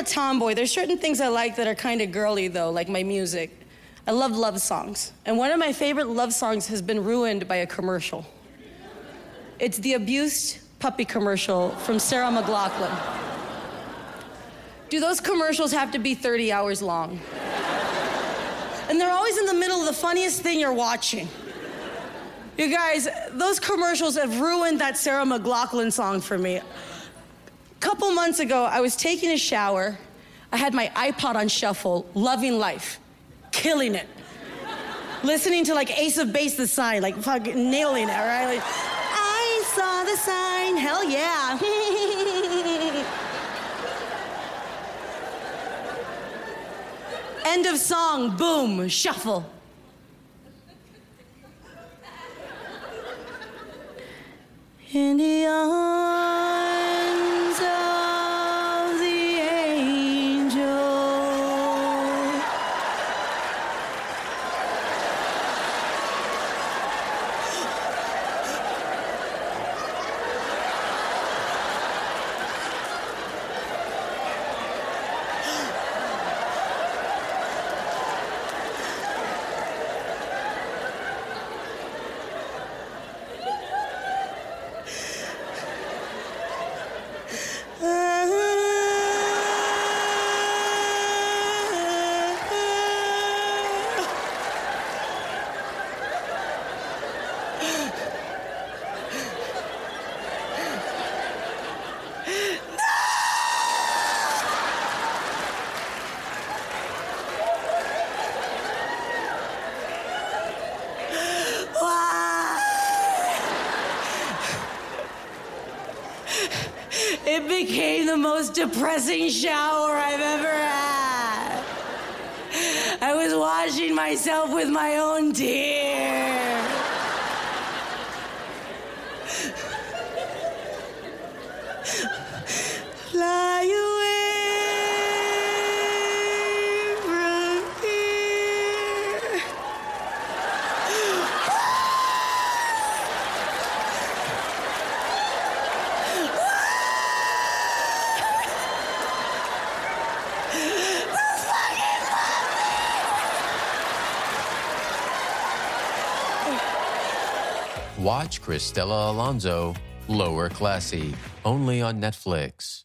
a tomboy. There's certain things I like that are kind of girly, though, like my music. I love love songs. And one of my favorite love songs has been ruined by a commercial. It's the abused puppy commercial from Sarah McLachlan. Do those commercials have to be 30 hours long? And they're always in the middle of the funniest thing you're watching. You guys, those commercials have ruined that Sarah McLachlan song for me. Couple months ago, I was taking a shower. I had my iPod on shuffle, loving life, killing it. Listening to like Ace of Base the sign, like fucking nailing it, right? Like, I saw the sign, hell yeah. End of song, boom, shuffle. In the arms of the angel. It became the most depressing shower I've ever had. I was washing myself with my own tears. Fly Watch Cristela Alonzo, Lower Classy, only on Netflix.